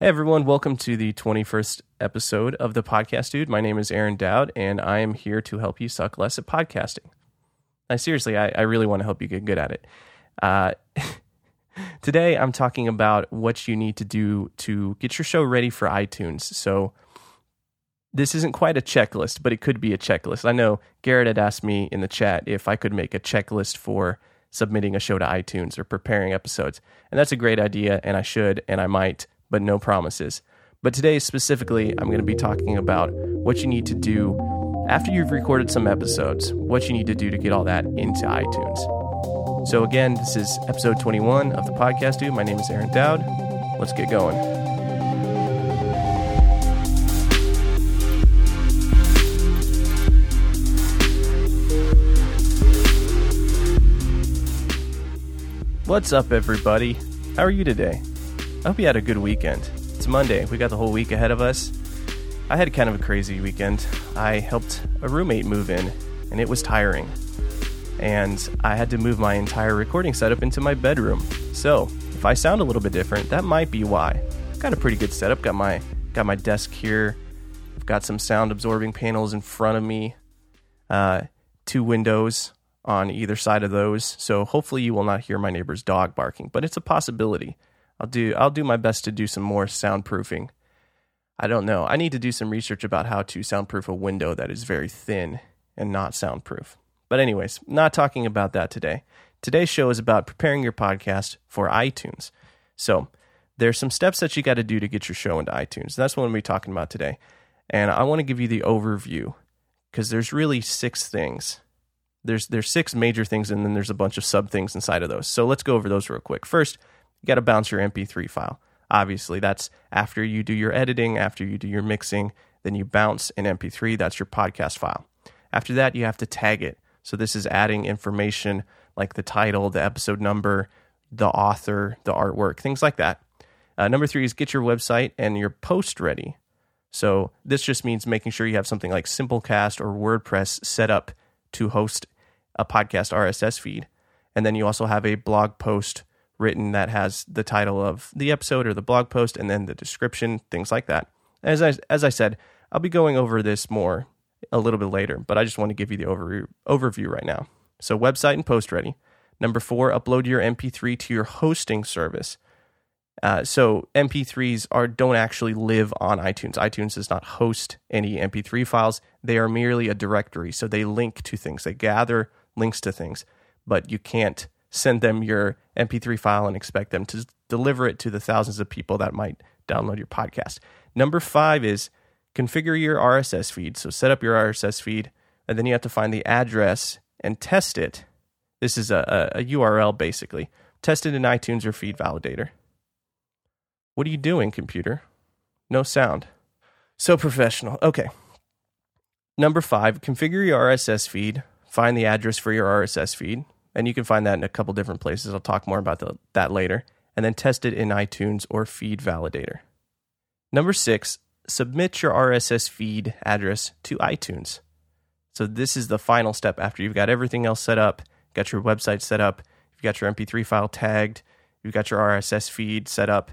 Hey everyone, welcome to the 21st episode of the Podcast Dude. My name is Aaron Dowd, and I am here to help you suck less at podcasting. I seriously, I, I really want to help you get good at it. Uh, today, I'm talking about what you need to do to get your show ready for iTunes. So, this isn't quite a checklist, but it could be a checklist. I know Garrett had asked me in the chat if I could make a checklist for submitting a show to iTunes or preparing episodes. And that's a great idea, and I should, and I might but no promises. But today, specifically, I'm going to be talking about what you need to do after you've recorded some episodes, what you need to do to get all that into iTunes. So, again, this is episode 21 of the podcast, dude. My name is Aaron Dowd. Let's get going. What's up, everybody? How are you today? I hope you had a good weekend. It's Monday. We got the whole week ahead of us. I had kind of a crazy weekend. I helped a roommate move in, and it was tiring. And I had to move my entire recording setup into my bedroom. So, if I sound a little bit different, that might be why. Got a pretty good setup. Got my got my desk here. I've got some sound absorbing panels in front of me. Uh, two windows on either side of those. So hopefully you will not hear my neighbor's dog barking, but it's a possibility. I'll do I'll do my best to do some more soundproofing. I don't know. I need to do some research about how to soundproof a window that is very thin and not soundproof. But anyways, not talking about that today. Today's show is about preparing your podcast for iTunes. So, there's some steps that you got to do to get your show into iTunes. That's what we're talking about today. And I want to give you the overview because there's really six things. There's there's six major things and then there's a bunch of sub things inside of those. So let's go over those real quick. First, you got to bounce your MP3 file. Obviously, that's after you do your editing, after you do your mixing, then you bounce an MP3. That's your podcast file. After that, you have to tag it. So this is adding information like the title, the episode number, the author, the artwork, things like that. Uh, number three is get your website and your post ready. So this just means making sure you have something like Simplecast or WordPress set up to host a podcast RSS feed. And then you also have a blog post written that has the title of the episode or the blog post and then the description, things like that. As I, as I said, I'll be going over this more a little bit later, but I just want to give you the overview, overview right now. So, website and post ready. Number four, upload your MP3 to your hosting service. Uh, so MP3s are don't actually live on iTunes. iTunes does not host any MP3 files. They are merely a directory. So they link to things. They gather links to things, but you can't send them your MP3 file and expect them to deliver it to the thousands of people that might download your podcast. Number five is configure your RSS feed. So set up your RSS feed, and then you have to find the address and test it. This is a, a, a URL basically. Test it in iTunes or Feed Validator. What are you doing, computer? No sound. So professional. Okay. Number five, configure your RSS feed. Find the address for your RSS feed and you can find that in a couple different places. I'll talk more about the, that later. And then test it in iTunes or Feed Validator. Number six, submit your RSS feed address to iTunes. So this is the final step after you've got everything else set up, got your website set up, you've got your MP3 file tagged, you've got your RSS feed set up.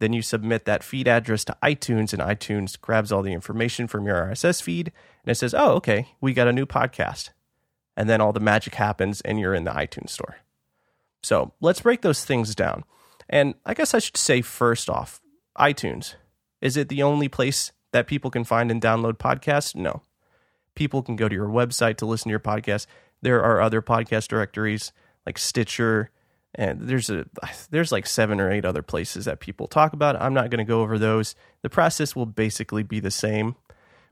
Then you submit that feed address to iTunes, and iTunes grabs all the information from your RSS feed and it says, Oh, okay, we got a new podcast and then all the magic happens and you're in the iTunes store. So let's break those things down. And I guess I should say first off, iTunes. Is it the only place that people can find and download podcasts? No. People can go to your website to listen to your podcast. There are other podcast directories like Stitcher, and there's a there's like seven or eight other places that people talk about. I'm not going to go over those. The process will basically be the same,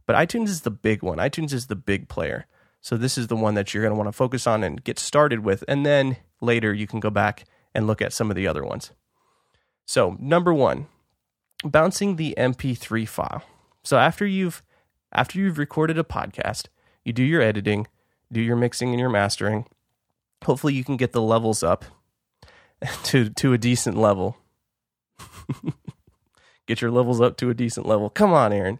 but iTunes is the big one. iTunes is the big player. So this is the one that you're going to want to focus on and get started with. And then later you can go back and look at some of the other ones. So, number 1, bouncing the MP3 file. So after you've after you've recorded a podcast, you do your editing, do your mixing and your mastering. Hopefully you can get the levels up to to a decent level. get your levels up to a decent level. Come on, Aaron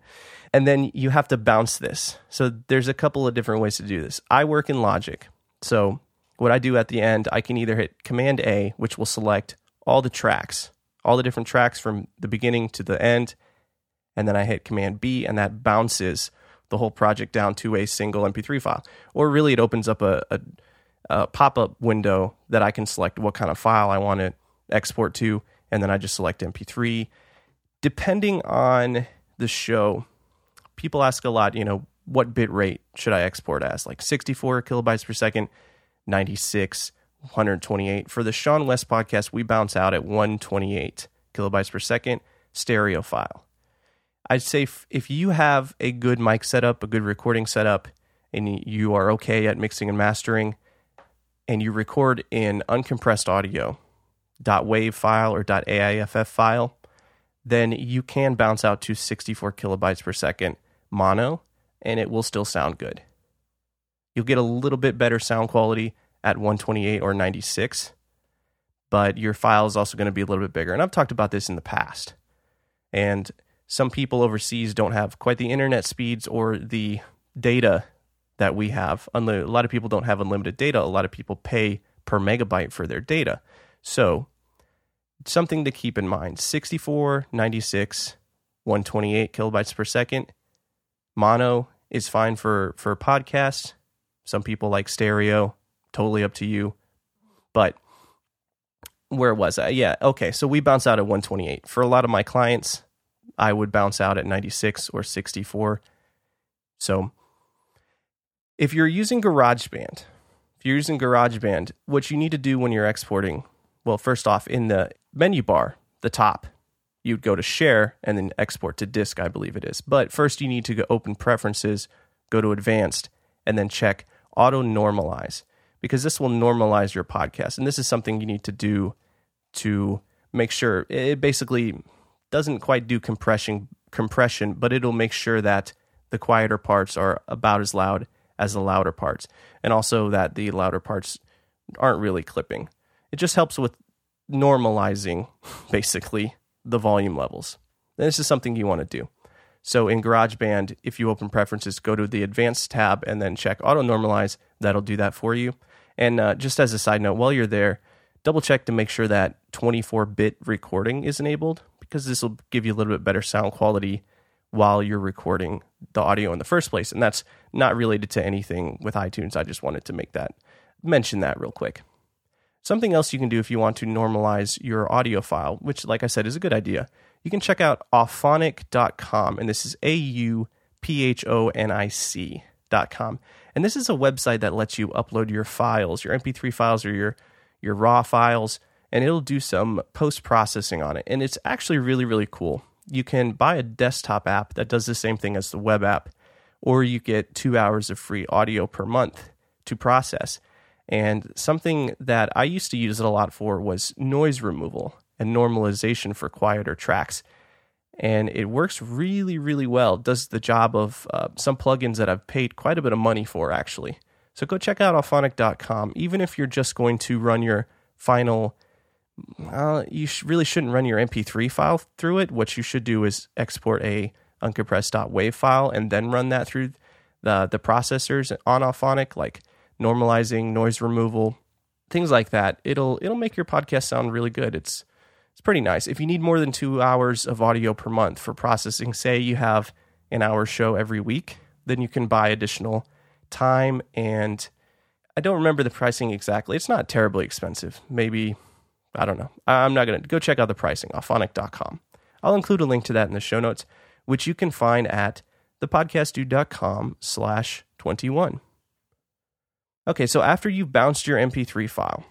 and then you have to bounce this. So there's a couple of different ways to do this. I work in Logic. So what I do at the end, I can either hit Command A, which will select all the tracks all the different tracks from the beginning to the end. And then I hit Command B, and that bounces the whole project down to a single MP3 file. Or really, it opens up a, a, a pop up window that I can select what kind of file I want to export to, and then I just select MP3. Depending on the show, people ask a lot, you know, what bit rate should I export as? Like 64 kilobytes per second, 96, 128. For the seanwes podcast, we bounce out at 128 kilobytes per second stereo file. I'd say if you have a good mic setup, a good recording setup, and you are okay at mixing and mastering, and you record in uncompressed audio, .wav file or .aiff file, then you can bounce out to 64 kilobytes per second mono, and it will still sound good. You'll get a little bit better sound quality at 128 or 96, but your file is also going to be a little bit bigger. And I've talked about this in the past. And some people overseas don't have quite the internet speeds or the data that we have. A lot of people don't have unlimited data. A lot of people pay per megabyte for their data. So, something to keep in mind 64, 96, 128 kilobytes per second. Mono is fine for, for podcasts. Some people like stereo totally up to you. But where was I? Yeah, okay. So we bounce out at 128. For a lot of my clients, I would bounce out at 96 or 64. So if you're using GarageBand, if you're using GarageBand, what you need to do when you're exporting, well, first off, in the menu bar, the top, you'd go to share and then export to disk, I believe it is. But first, you need to go open preferences, go to advanced, and then check auto normalize because this will normalize your podcast. And this is something you need to do to make sure it basically doesn't quite do compression compression, but it'll make sure that the quieter parts are about as loud as the louder parts. And also that the louder parts aren't really clipping. It just helps with normalizing basically the volume levels. And this is something you want to do. So in GarageBand, if you open preferences, go to the advanced tab and then check auto normalize. That'll do that for you. And uh, just as a side note, while you're there, double check to make sure that 24 bit recording is enabled because this will give you a little bit better sound quality while you're recording the audio in the first place. And that's not related to anything with iTunes. I just wanted to make that mention that real quick. Something else you can do if you want to normalize your audio file, which, like I said, is a good idea, you can check out auphonic.com. And this is A U P H O N I C.com. And this is a website that lets you upload your files, your MP3 files or your your raw files, and it'll do some post processing on it. And it's actually really really cool. You can buy a desktop app that does the same thing as the web app, or you get 2 hours of free audio per month to process. And something that I used to use it a lot for was noise removal and normalization for quieter tracks and it works really, really well. Does the job of uh, some plugins that I've paid quite a bit of money for, actually. So go check out auphonic.com. Even if you're just going to run your final, uh, you sh- really shouldn't run your MP3 file through it. What you should do is export a uncompressed.wav file and then run that through the the processors on Auphonic, like normalizing, noise removal, things like that. It'll it'll make your podcast sound really good. It's it's pretty nice. If you need more than two hours of audio per month for processing, say you have an hour show every week, then you can buy additional time. And I don't remember the pricing exactly. It's not terribly expensive. Maybe, I don't know. I'm not going to go check out the pricing, auphonic.com. I'll include a link to that in the show notes, which you can find at thepodcastdude.com slash 21. Okay, so after you've bounced your MP3 file,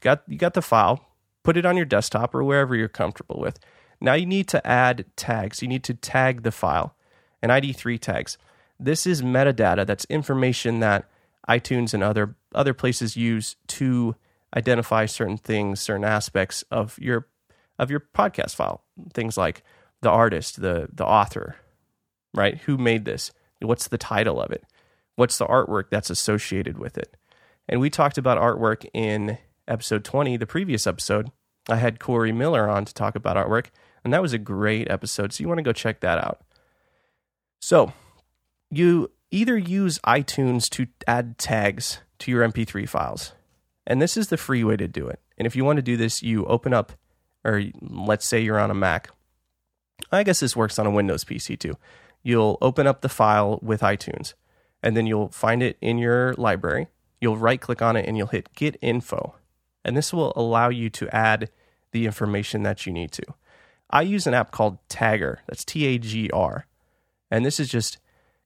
got you got the file, put it on your desktop or wherever you're comfortable with. Now you need to add tags. You need to tag the file and ID3 tags. This is metadata. That's information that iTunes and other other places use to identify certain things, certain aspects of your of your podcast file. Things like the artist, the the author, right? Who made this? What's the title of it? What's the artwork that's associated with it? And we talked about artwork in episode 20, the previous episode, I had Corey Miller on to talk about artwork, and that was a great episode. So you want to go check that out. So you either use iTunes to add tags to your MP3 files, and this is the free way to do it. And if you want to do this, you open up or let's say you're on a Mac. I guess this works on a Windows PC too. You'll open up the file with iTunes, and then you'll find it in your library. You'll right click on it and you'll hit Get Info. And this will allow you to add the information that you need to. I use an app called Tagr. That's T A G R. And this is just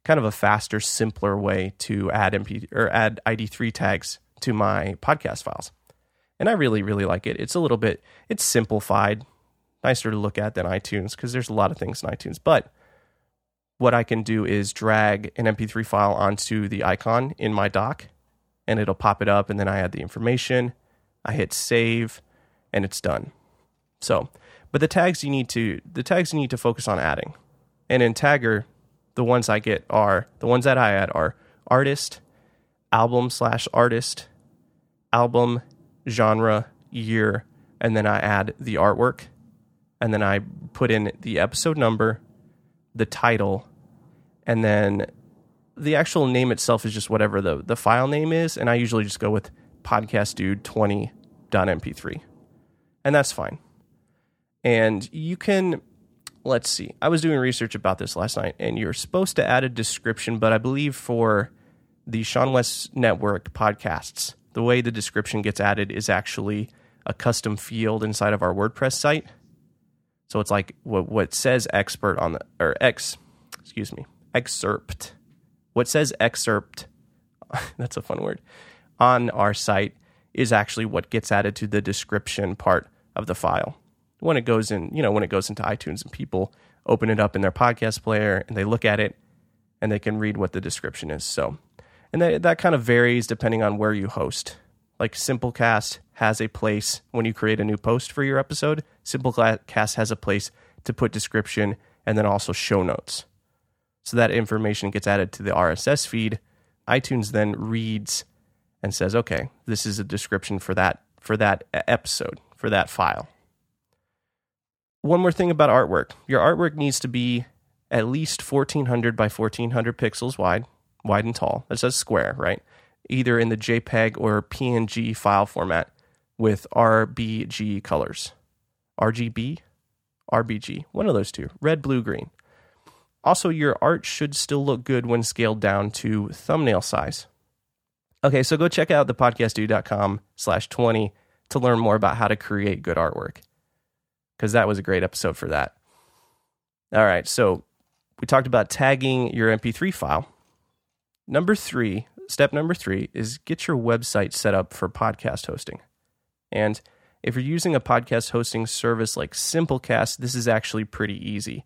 kind of a faster, simpler way to add MP or add ID3 tags to my podcast files. And I really, really like it. It's a little bit, it's simplified, nicer to look at than iTunes because there's a lot of things in iTunes. But what I can do is drag an MP3 file onto the icon in my dock and it'll pop it up. And then I add the information, I hit save, and it's done. So, but the tags you need to, the tags you need to focus on adding. And in Tagr, the ones I get are, the ones that I add are artist, album slash artist, album, genre, year, and then I add the artwork. And then I put in the episode number, the title, and then the actual name itself is just whatever the, the file name is. And I usually just go with podcastdude20.mp3. And that's fine. And you can, let's see, I was doing research about this last night, and you're supposed to add a description, but I believe for the seanwes Network podcasts, the way the description gets added is actually a custom field inside of our WordPress site. So it's like what, what says expert on the, or X, excuse me, excerpt. What says excerpt, that's a fun word, on our site is actually what gets added to the description part of the file. When it goes in, you know, when it goes into iTunes and people open it up in their podcast player and they look at it and they can read what the description is. So and that, that kind of varies depending on where you host. Like Simplecast has a place when you create a new post for your episode, Simplecast has a place to put description and then also show notes. So that information gets added to the RSS feed. iTunes then reads and says, "Okay, this is a description for that for that episode, for that file." One more thing about artwork. Your artwork needs to be at least 1400 by 1400 pixels wide wide and tall. It says square, right? Either in the JPEG or PNG file format with RBG colors. RGB? RBG. One of those two. Red, blue, green. Also, your art should still look good when scaled down to thumbnail size. Okay, so go check out thepodcastdude.com slash 20 to learn more about how to create good artwork. Because that was a great episode for that. All right, so we talked about tagging your MP3 file. Number three, step number three is get your website set up for podcast hosting. And if you're using a podcast hosting service like Simplecast, this is actually pretty easy.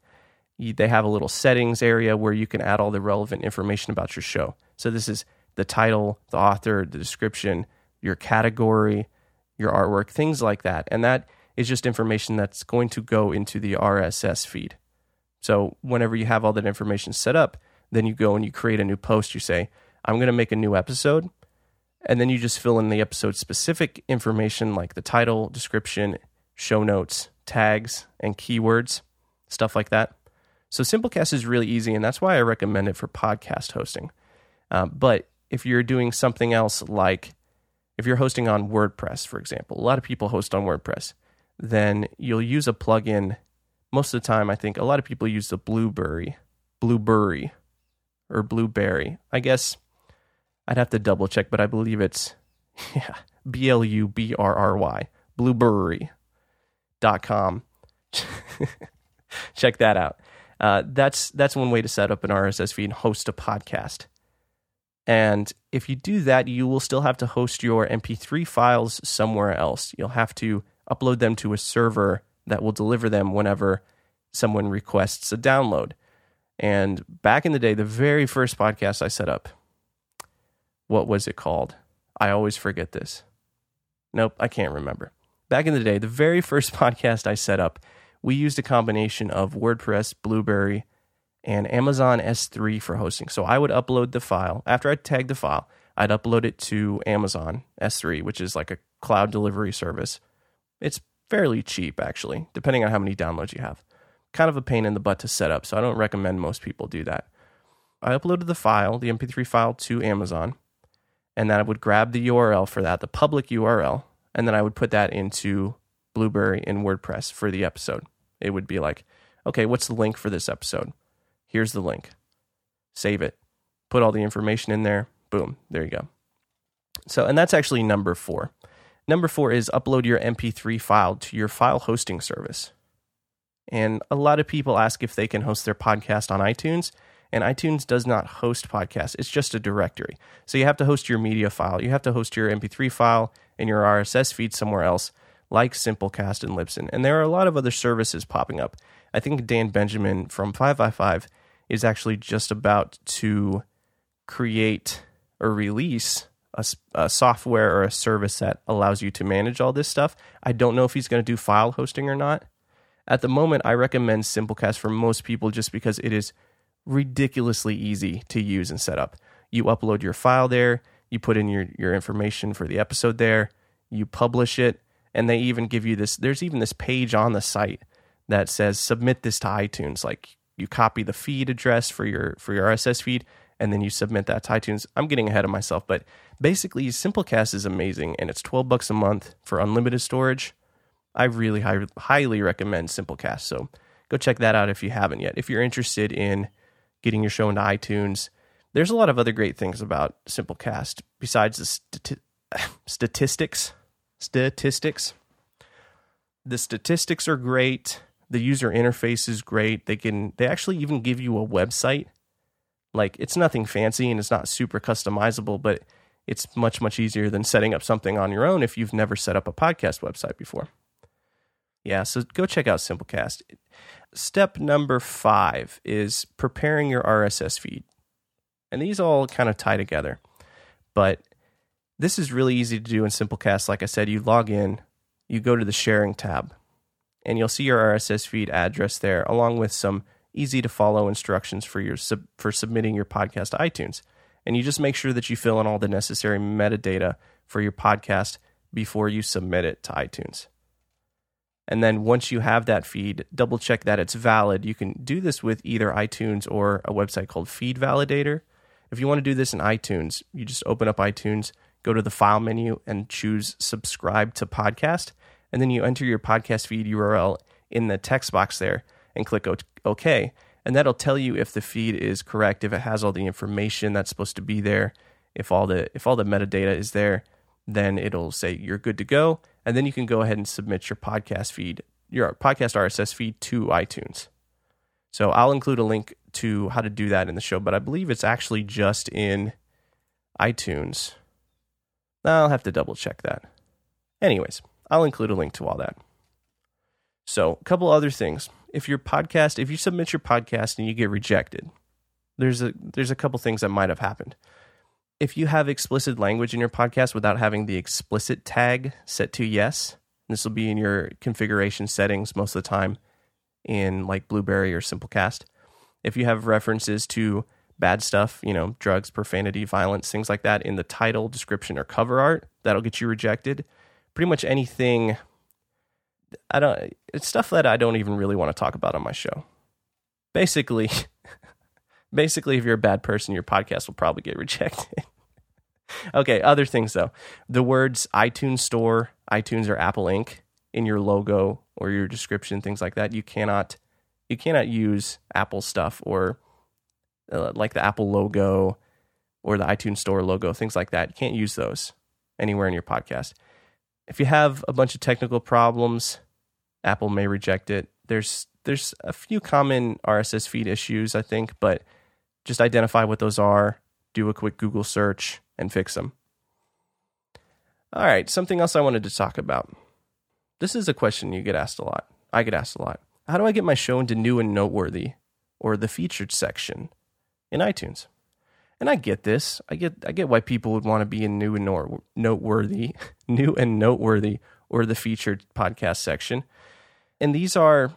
They have a little settings area where you can add all the relevant information about your show. So this is the title, the author, the description, your category, your artwork, things like that. And that is just information that's going to go into the RSS feed. So whenever you have all that information set up, then you go and you create a new post. You say, I'm going to make a new episode. And then you just fill in the episode specific information like the title, description, show notes, tags, and keywords, stuff like that. So Simplecast is really easy, and that's why I recommend it for podcast hosting. Um, but if you're doing something else like if you're hosting on WordPress, for example, a lot of people host on WordPress, then you'll use a plugin. Most of the time, I think a lot of people use the Blueberry, Blueberry or blueberry. I guess I'd have to double check, but I believe it's yeah, B L U B R R Y, blubrry.com. check that out. Uh, that's that's one way to set up an RSS feed and host a podcast. And if you do that, you will still have to host your MP3 files somewhere else. You'll have to upload them to a server that will deliver them whenever someone requests a download. And back in the day, the very first podcast I set up, what was it called? I always forget this. Nope, I can't remember. Back in the day, the very first podcast I set up, we used a combination of WordPress, Blubrry, and Amazon S3 for hosting. So I would upload the file. After I tagged the file, I'd upload it to Amazon S3, which is like a cloud delivery service. It's fairly cheap, actually, depending on how many downloads you have kind of a pain in the butt to set up, so I don't recommend most people do that. I uploaded the file, the MP3 file, to Amazon, and then I would grab the URL for that, the public URL, and then I would put that into Blubrry and WordPress for the episode. It would be like, okay, what's the link for this episode? Here's the link. Save it. Put all the information in there. Boom. There you go. So, and that's actually number four. Number four is upload your MP3 file to your file hosting service. And a lot of people ask if they can host their podcast on iTunes, and iTunes does not host podcasts. It's just a directory. So you have to host your media file. You have to host your MP3 file and your RSS feed somewhere else, like Simplecast and Libsyn. And there are a lot of other services popping up. I think Dan Benjamin from 5by5 is actually just about to create or release a, a, software or a service that allows you to manage all this stuff. I don't know if he's going to do file hosting or not. At the moment, I recommend Simplecast for most people just because it is ridiculously easy to use and set up. You upload your file there, you put in your, your information for the episode there, you publish it, and they even give you this. There's even this page on the site that says submit this to iTunes. Like you copy the feed address for your for your RSS feed, and then you submit that to iTunes. I'm getting ahead of myself, but basically, Simplecast is amazing, and it's 12 bucks a month for unlimited storage. I really high, highly recommend Simplecast. So go check that out if you haven't yet. If you're interested in getting your show into iTunes, there's a lot of other great things about Simplecast besides the stati- statistics. Statistics. The statistics are great. The user interface is great. They can they actually even give you a website. Like it's nothing fancy and it's not super customizable, but it's much much easier than setting up something on your own if you've never set up a podcast website before. Yeah, so go check out Simplecast. Step number 5 is preparing your RSS feed. And these all kind of tie together. But this is really easy to do in Simplecast. Like I said, you log in, you go to the sharing tab, and you'll see your RSS feed address there, along with some easy to follow instructions for your sub, for submitting your podcast to iTunes. And you just make sure that you fill in all the necessary metadata for your podcast before you submit it to iTunes. And then once you have that feed, double check that it's valid. You can do this with either iTunes or a website called Feed Validator. If you want to do this in iTunes, you just open up iTunes, go to the file menu, and choose subscribe to podcast and then you enter your podcast feed URL in the text box there and click OK. And that'll tell you if the feed is correct, if it has all the information that's supposed to be there, if all the if all the metadata is there, then it'll say you're good to go. And then you can go ahead and submit your podcast feed, your podcast RSS feed to iTunes. So I'll include a link to how to do that in the show, but I believe it's actually just in iTunes. I'll have to double check that. Anyways, I'll include a link to all that. So, a couple other things. If your podcast, if you submit your podcast and you get rejected, there's a there's a couple things that might have happened. If you have explicit language in your podcast without having the explicit tag set to yes, this will be in your configuration settings most of the time in like Blubrry or Simplecast. If you have references to bad stuff, you know, drugs, profanity, violence, things like that in the title, description, or cover art, that'll get you rejected pretty much anything. I don't. It's stuff that I don't even really want to talk about on my show. Basically, basically, if you're a bad person, your podcast will probably get rejected. okay, other things though. The words iTunes Store, iTunes or Apple Inc. in your logo or your description, things like that, you cannot you cannot use Apple stuff or uh, like the Apple logo or the iTunes Store logo, things like that. You can't use those anywhere in your podcast if you have a bunch of technical problems, Apple may reject it. There's there's a few common RSS feed issues, I think, but just identify what those are, do a quick Google search, and fix them. All right, something else I wanted to talk about. This is a question you get asked a lot. I get asked a lot. How do I get my show into new and noteworthy or the featured section in iTunes? and I get this. I get I get why people would want to be in new and noteworthy, new and noteworthy, or the featured podcast section. And these are,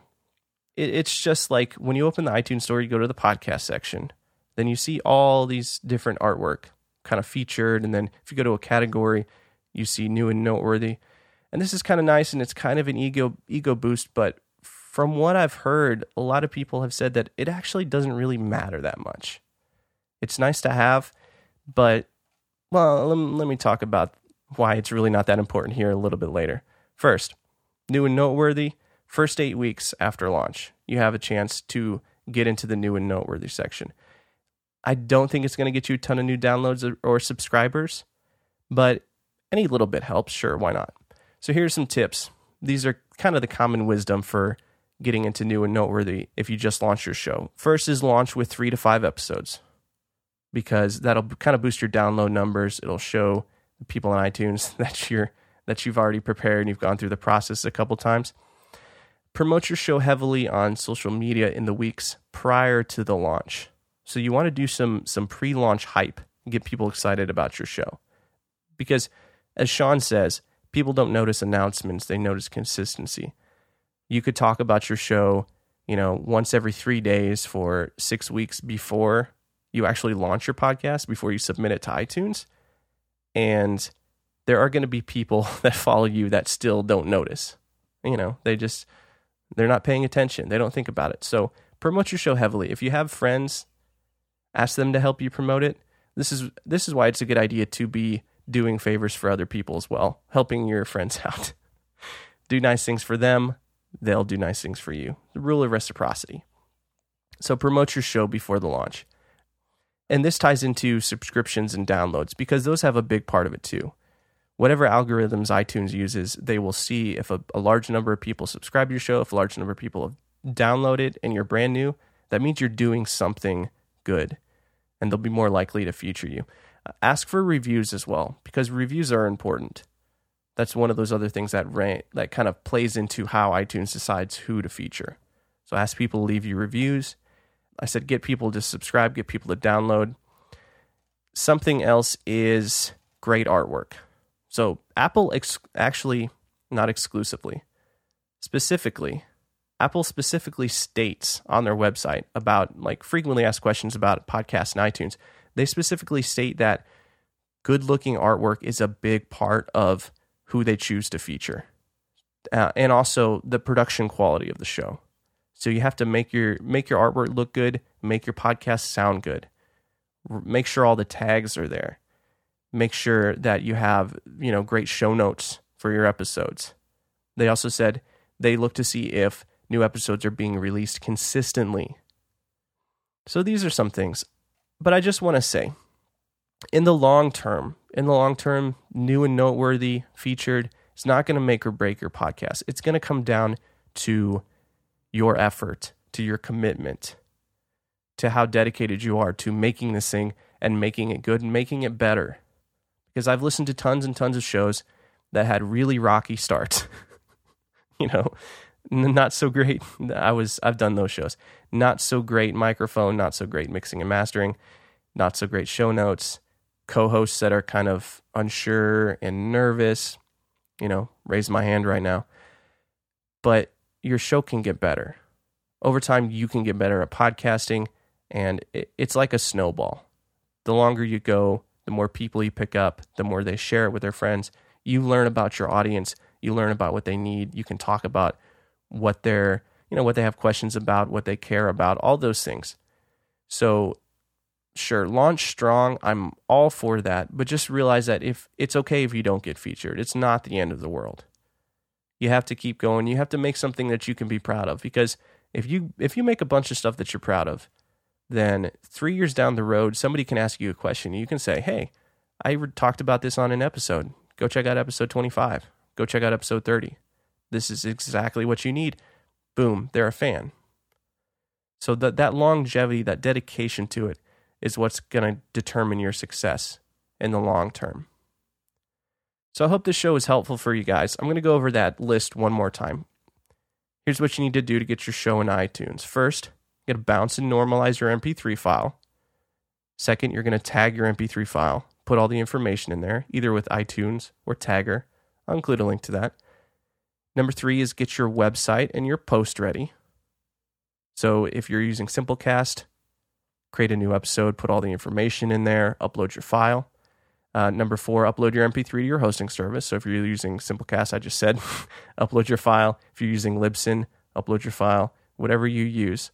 it, it's just like when you open the iTunes store, you go to the podcast section, then you see all these different artwork kind of featured, and then if you go to a category, you see new and noteworthy. And this is kind of nice, and it's kind of an ego ego boost. But from what I've heard, a lot of people have said that it actually doesn't really matter that much it's nice to have, but well, let, let me talk about why it's really not that important here a little bit later. First, New and noteworthy, first eight weeks after launch, you have a chance to get into the new and noteworthy section. I don't think it's going to get you a ton of new downloads or, or subscribers, but any little bit helps. Sure, why not? So here's some tips. These are kind of the common wisdom for getting into new and noteworthy if you just launch your show. First is launch with three to five episodes because that'll kind of boost your download numbers. It'll show people on iTunes that you're that you've already prepared and you've gone through the process a couple times. Promote your show heavily on social media in the weeks prior to the launch. So you want to do some some pre-launch hype, get people excited about your show. Because as Sean says, people don't notice announcements, they notice consistency. You could talk about your show, you know, once every 3 days for 6 weeks before you actually launch your podcast, before you submit it to iTunes. And there are going to be people that follow you that still don't notice. You know, they just they're not paying attention. They don't think about it. So promote your show heavily. If you have friends, ask them to help you promote it. This is this is why it's a good idea to be doing favors for other people as well, helping your friends out. do nice things for them, they'll do nice things for you. The rule of reciprocity. So promote your show before the launch. And this ties into subscriptions and downloads because those have a big part of it too. Whatever algorithms iTunes uses, they will see if a, a large number of people subscribe to your show, if a large number of people have downloaded and you're brand new, that means you're doing something good and they'll be more likely to feature you. Ask for reviews as well because reviews are important. That's one of those other things that ran, that kind of plays into how iTunes decides who to feature. So ask people to leave you reviews. I said get people to subscribe, get people to download. Something else is great artwork. So Apple ex- actually not exclusively, specifically Apple specifically states on their website about like frequently asked questions about podcasts and iTunes. They specifically state that good looking artwork is a big part of who they choose to feature. Uh, and also the production quality of the show. So you have to make your make your artwork look good, make your podcast sound good. Make sure all the tags are there. Make sure that you have, you know, great show notes for your episodes. They also said they look to see if new episodes are being released consistently. So these are some things. But I just want to say, in the long term, in the long term, new and noteworthy, featured, it's not going to make or break your podcast. It's going to come down to your effort, to your commitment, to how dedicated you are to making this thing and making it good and making it better. Because I've listened to tons and tons of shows that had really rocky starts. you know, not so great. I was I've done those shows. Not so great microphone, not so great mixing and mastering, not so great show notes, co-hosts that are kind of unsure and nervous, you know, raise my hand right now. But your show can get better. Over time you can get better at podcasting and it's like a snowball. The longer you go, the more people you pick up, the more they share it with their friends. You learn about your audience, you learn about what they need, you can talk about what they're, you know, what they have questions about, what they care about, all those things. So, sure, launch strong. I'm all for that, but just realize that if it's okay if you don't get featured, it's not the end of the world. You have to keep going. You have to make something that you can be proud of because if you if you make a bunch of stuff that you're proud of, then 3 years down the road somebody can ask you a question. You can say, "Hey, I talked about this on an episode. Go check out episode 25. Go check out episode 30." This is exactly what you need. Boom, they're a fan. So that that longevity, that dedication to it is what's going to determine your success in the long term. So I hope this show is helpful for you guys. I'm going to go over that list one more time. Here's what you need to do to get your show in iTunes. First, you got to bounce and normalize your MP3 file. Second, you're going to tag your MP3 file, put all the information in there, either with iTunes or Tagr. I'll include a link to that. Number three is get your website and your post ready. So if you're using Simplecast, create a new episode, put all the information in there, upload your file. Uh, number four, upload your MP3 to your hosting service. So if you're using Simplecast, I just said, upload your file. If you're using Libsyn, upload your file. Whatever you use,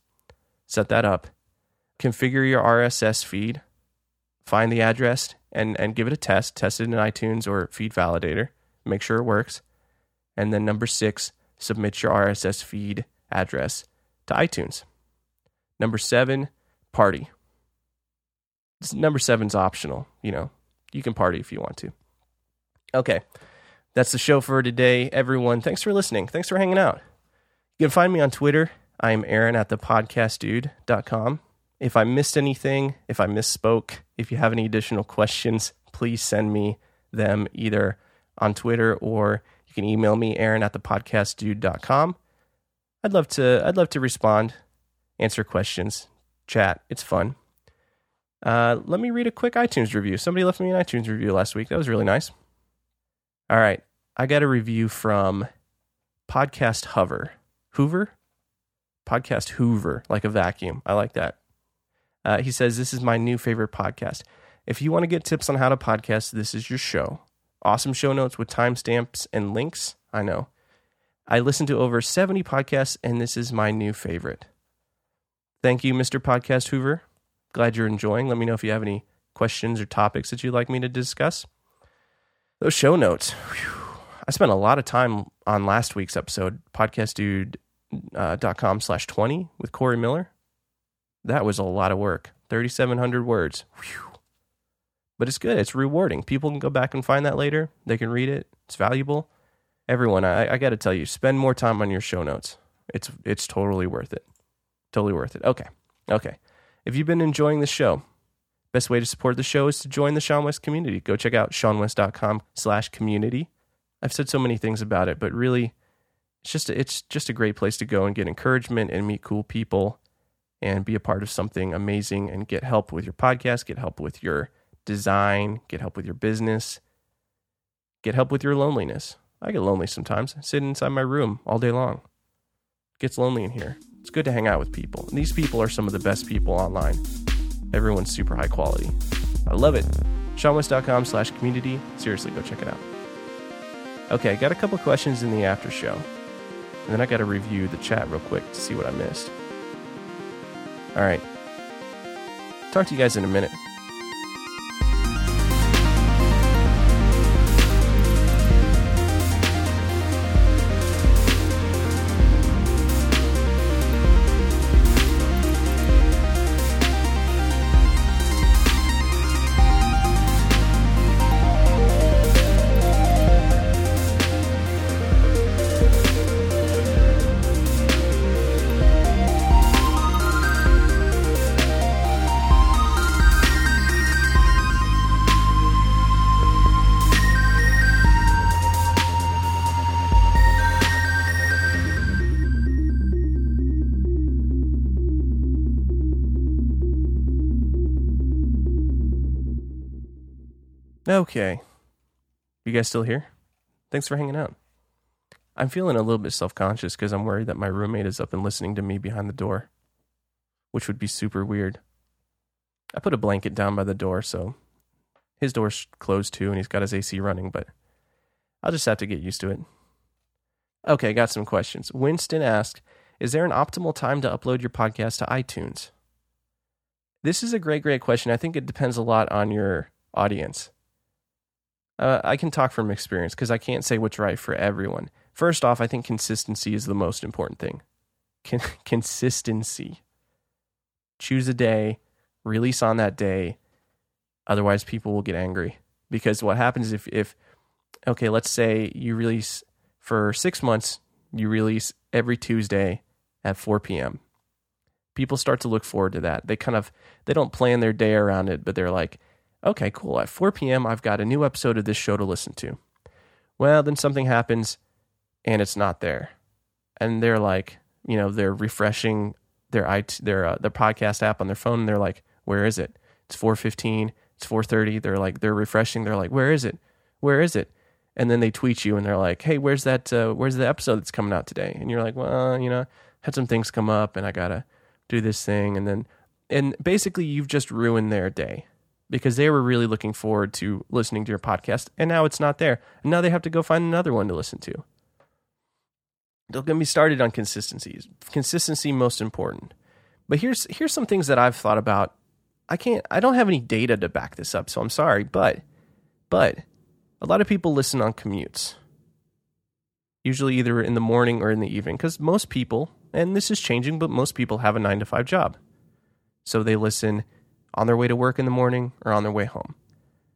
set that up. Configure your RSS feed. Find the address and, and give it a test. Test it in iTunes or Feed Validator. Make sure it works. And then number six, submit your RSS feed address to iTunes. Number seven, party. Number seven's optional. You know, you can party if you want to. Okay, that's the show for today, everyone. Thanks for listening. Thanks for hanging out. You can find me on Twitter. I am Aaron at thepodcastdude.com. If I missed anything, if I misspoke, if you have any additional questions, please send me them either on Twitter or you can email me, Aaron at thepodcastdude.com. I'd love to I'd love to respond, answer questions, chat. It's fun. Uh, let me read a quick iTunes review. Somebody left me an iTunes review last week. That was really nice. All right. I got a review from Podcast Hover. Hoover? Podcast Hoover, like a vacuum. I like that. Uh, he says, This is my new favorite podcast. If you want to get tips on how to podcast, this is your show. Awesome show notes with timestamps and links. I know. I listen to over 70 podcasts, and this is my new favorite. Thank you, Mr. Podcast Hoover. Glad you're enjoying. Let me know if you have any questions or topics that you'd like me to discuss. Those show notes. Whew. I spent a lot of time on last week's episode, podcastdude.com uh, slash 20 with Corey Miller. That was a lot of work. 3,700 words. Whew. But it's good. It's rewarding. People can go back and find that later. They can read it. It's valuable. Everyone, I, I got to tell you, spend more time on your show notes. It's it's totally worth it. Totally worth it. Okay. Okay. If you've been enjoying the show, best way to support the show is to join the seanwes community. Go check out seanwes.com slash community. I've said so many things about it, but really it's just a, it's just a great place to go and get encouragement and meet cool people and be a part of something amazing and get help with your podcast, get help with your design, get help with your business, get help with your loneliness. I get lonely sometimes. I sit inside my room all day long. It gets lonely in here. It's good to hang out with people. And these people are some of the best people online. Everyone's super high quality. I love it. seanwes.com slash community. Seriously, go check it out. Okay, I got a couple questions in the after show. And then I got to review the chat real quick to see what I missed. All right. Talk to you guys in a minute. Okay. You guys still here? Thanks for hanging out. I'm feeling a little bit self conscious because I'm worried that my roommate is up and listening to me behind the door, which would be super weird. I put a blanket down by the door, so his door's closed too, and he's got his AC running, but I'll just have to get used to it. Okay, I got some questions. Winston asked Is there an optimal time to upload your podcast to iTunes? This is a great, great question. I think it depends a lot on your audience. Uh, I can talk from experience because I can't say what's right for everyone. First off, I think consistency is the most important thing. Con- consistency. Choose a day, release on that day. Otherwise, people will get angry. Because what happens if, if okay, let's say you release for six months, you release every Tuesday at 4 p.m. People start to look forward to that. They kind of they don't plan their day around it, but they're like, okay, cool. At 4 p.m., I've got a new episode of this show to listen to. Well, then something happens and it's not there. And they're like, you know, they're refreshing their IT, their uh, their podcast app on their phone and they're like, "Where is it?" It's 4:15, it's 4:30. They're like they're refreshing. They're like, "Where is it? Where is it?" And then they tweet you and they're like, "Hey, where's that uh, where's the episode that's coming out today?" And you're like, "Well, you know, had some things come up and I got to do this thing." And then and basically you've just ruined their day because they were really looking forward to listening to your podcast and now it's not there. And now they have to go find another one to listen to. Don't get me started on consistency. Consistency most important. But here's here's some things that I've thought about. I can't I don't have any data to back this up, so I'm sorry, but but a lot of people listen on commutes. usually either in the morning or in the evening, because most people, and this is changing, but most people have a nine to five job. So they listen on their way to work in the morning or on their way home.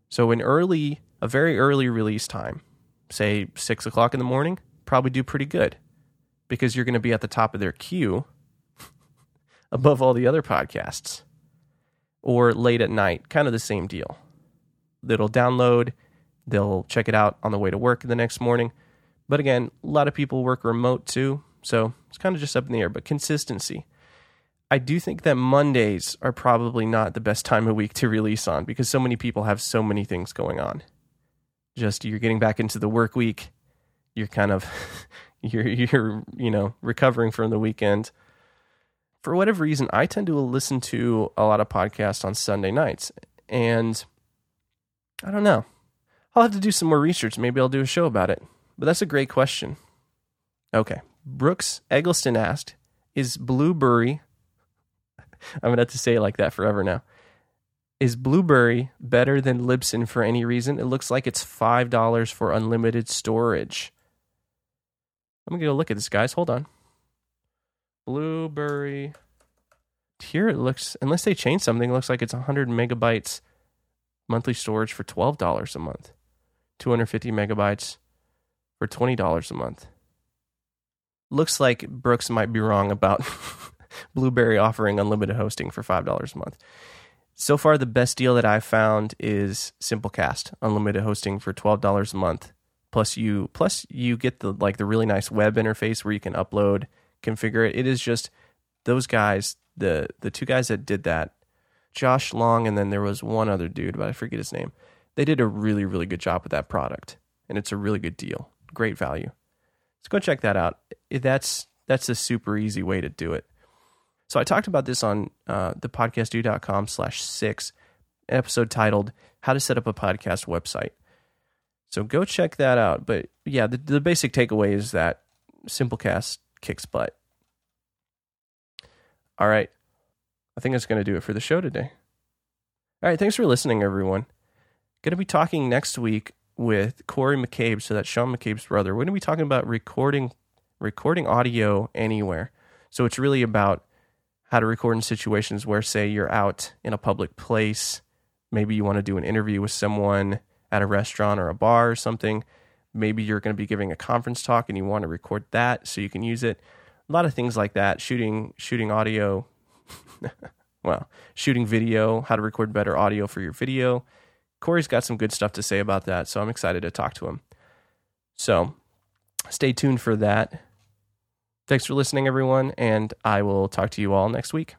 So an early, a very early release time, say six o'clock in the morning, probably do pretty good because you're going to be at the top of their queue above all the other podcasts. Or late at night, kind of the same deal. It'll download, they'll check it out on the way to work the next morning. But again, a lot of people work remote too, so it's kind of just up in the air. But consistency. I do think that Mondays are probably not the best time of week to release on because so many people have so many things going on. Just you're getting back into the work week, you're kind of you're you're you know recovering from the weekend. For whatever reason, I tend to listen to a lot of podcasts on Sunday nights, and I don't know. I'll have to do some more research. Maybe I'll do a show about it. But that's a great question. Okay. Brooks Eggleston asked, Is Blubrry, I'm to have to say it like that forever now. Is Blubrry better than Libsyn for any reason? It looks like it's $5 for unlimited storage. I'm to go look at this, guys. Hold on. Blubrry. Here it looks, unless they change something, it looks like it's 100 megabytes monthly storage for $12 a month, 250 megabytes for $20 a month. Looks like Brooks might be wrong about Blubrry offering unlimited hosting for $5 a month. So far, the best deal that I've found is Simplecast, unlimited hosting for $12 a month. Plus you plus you get the like the really nice web interface where you can upload, configure it. It is just those guys, the the two guys that did that Josh Long, and then there was one other dude, but I forget his name. They did a really, really good job with that product, and it's a really good deal, great value. So go check that out. That's that's a super easy way to do it. So I talked about this on uh, the podcastdude.com slash six, episode titled "How to Set Up a Podcast Website." So go check that out. But yeah, the, the basic takeaway is that Simplecast kicks butt. All right. I think that's going to do it for the show today. All right, thanks for listening, everyone. Going to be talking next week with Corey McCabe, so that's Sean McCabe's brother. We're going to be talking about recording recording audio anywhere. So it's really about how to record in situations where, say, you're out in a public place. Maybe you want to do an interview with someone at a restaurant or a bar or something. Maybe you're going to be giving a conference talk and you want to record that so you can use it. A lot of things like that. Shooting shooting audio well, shooting video, how to record better audio for your video. Corey's got some good stuff to say about that, so I'm excited to talk to him. So stay tuned for that. Thanks for listening, everyone, and I will talk to you all next week.